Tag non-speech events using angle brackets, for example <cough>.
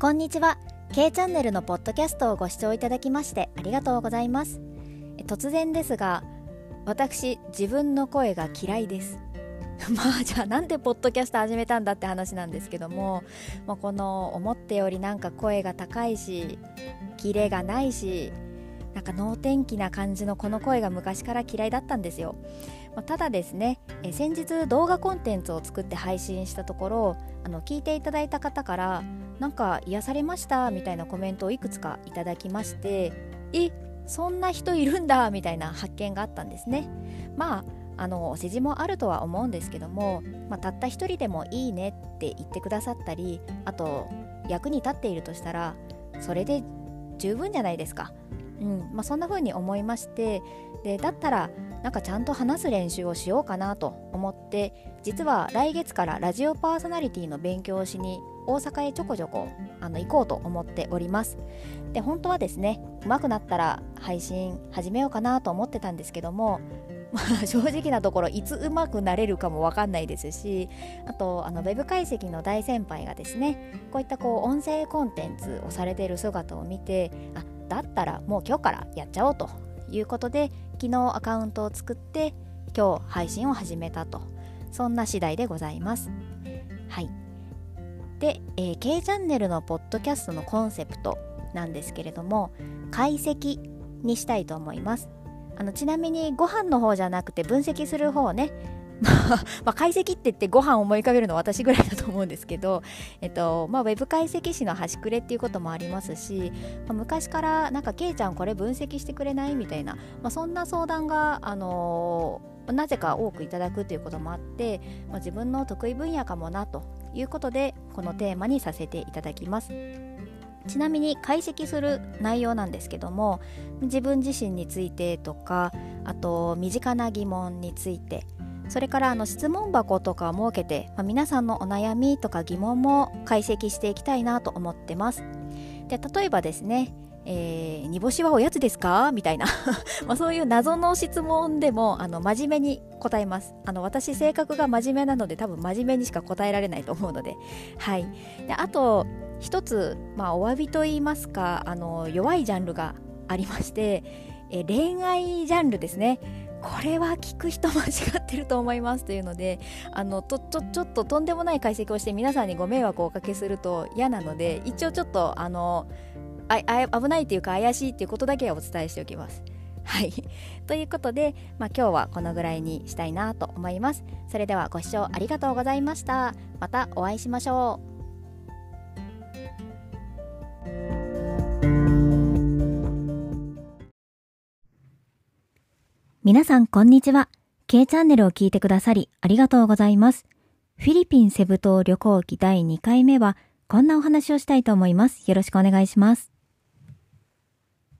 こんにちは。K チャンネルのポッドキャストをご視聴いただきましてありがとうございます。突然ですが私自分の声が嫌いです。<laughs> まあじゃあなんでポッドキャスト始めたんだって話なんですけども、まあ、この思ってよりなんか声が高いしキレがないしなんか能天気な感じのこの声が昔から嫌いだったんですよ、ま、ただですねえ先日動画コンテンツを作って配信したところあの聞いていただいた方からなんか癒されましたみたいなコメントをいくつかいただきましてえそんな人いるんだみたいな発見があったんですね。まああのお世辞もあるとは思うんですけども、まあ、たった一人でもいいねって言ってくださったりあと役に立っているとしたらそれで十分じゃないですか、うんまあ、そんな風に思いましてでだったらなんかちゃんと話す練習をしようかなと思って実は来月からラジオパーソナリティの勉強をしに大阪へちょこちょこあの行こうと思っております。で本当はですね上手くなったら配信始めようかなと思ってたんですけどもまあ、正直なところいつうまくなれるかも分かんないですしあとあのウェブ解析の大先輩がですねこういったこう音声コンテンツをされている姿を見てあだったらもう今日からやっちゃおうということで昨日アカウントを作って今日配信を始めたと。そんな次第でございます。はい。で、えー、K チャンネルのポッドキャストのコンセプトなんですけれども解析にしたいと思います。あのちなみにご飯の方じゃなくて分析する方ね <laughs> ま、解析って言ってご飯を思い浮かべるのは私ぐらいだと思うんですけど、<laughs> えっとまあ、ウェブ解析士の端くれっていうこともありますし、まあ、昔からなんかケイちゃんこれ分析してくれない？みたいな、まあ、そんな相談が、あのー、なぜか多くいただくということもあって、ま、自分の得意分野かもなということでこのテーマにさせていただきます。ちなみに解析する内容なんですけども自分自身についてとかあと身近な疑問についてそれからあの質問箱とかを設けて、まあ、皆さんのお悩みとか疑問も解析していきたいなと思ってます。で例えばですね、えー、煮干しはおやつですか？<laughs> みたいな。<laughs> まあそういう謎の質問でもあの真面目に答えます。あの私性格が真面目なので多分真面目にしか答えられないと思うので。はい。であと一つ、まあ、お詫びと言いますかあの弱いジャンルがありまして、え恋愛ジャンルですねこれは聞く人間違ってると思いますというのであのとちょちょっととんでもない解析をして皆さんにご迷惑をおかけすると嫌なので一応ちょっとあのああ危ないというか怪しいっていうことだけはお伝えしておきます。はい。<laughs> ということで、まあ、今日はこのぐらいにしたいなと思います。それではご視聴ありがとうございました。またお会いしましょう。皆さん、こんにちは。K チャンネルを聞いてくださり、ありがとうございます。フィリピンセブ島旅行記第2回目は、こんなお話をしたいと思います。よろしくお願いします。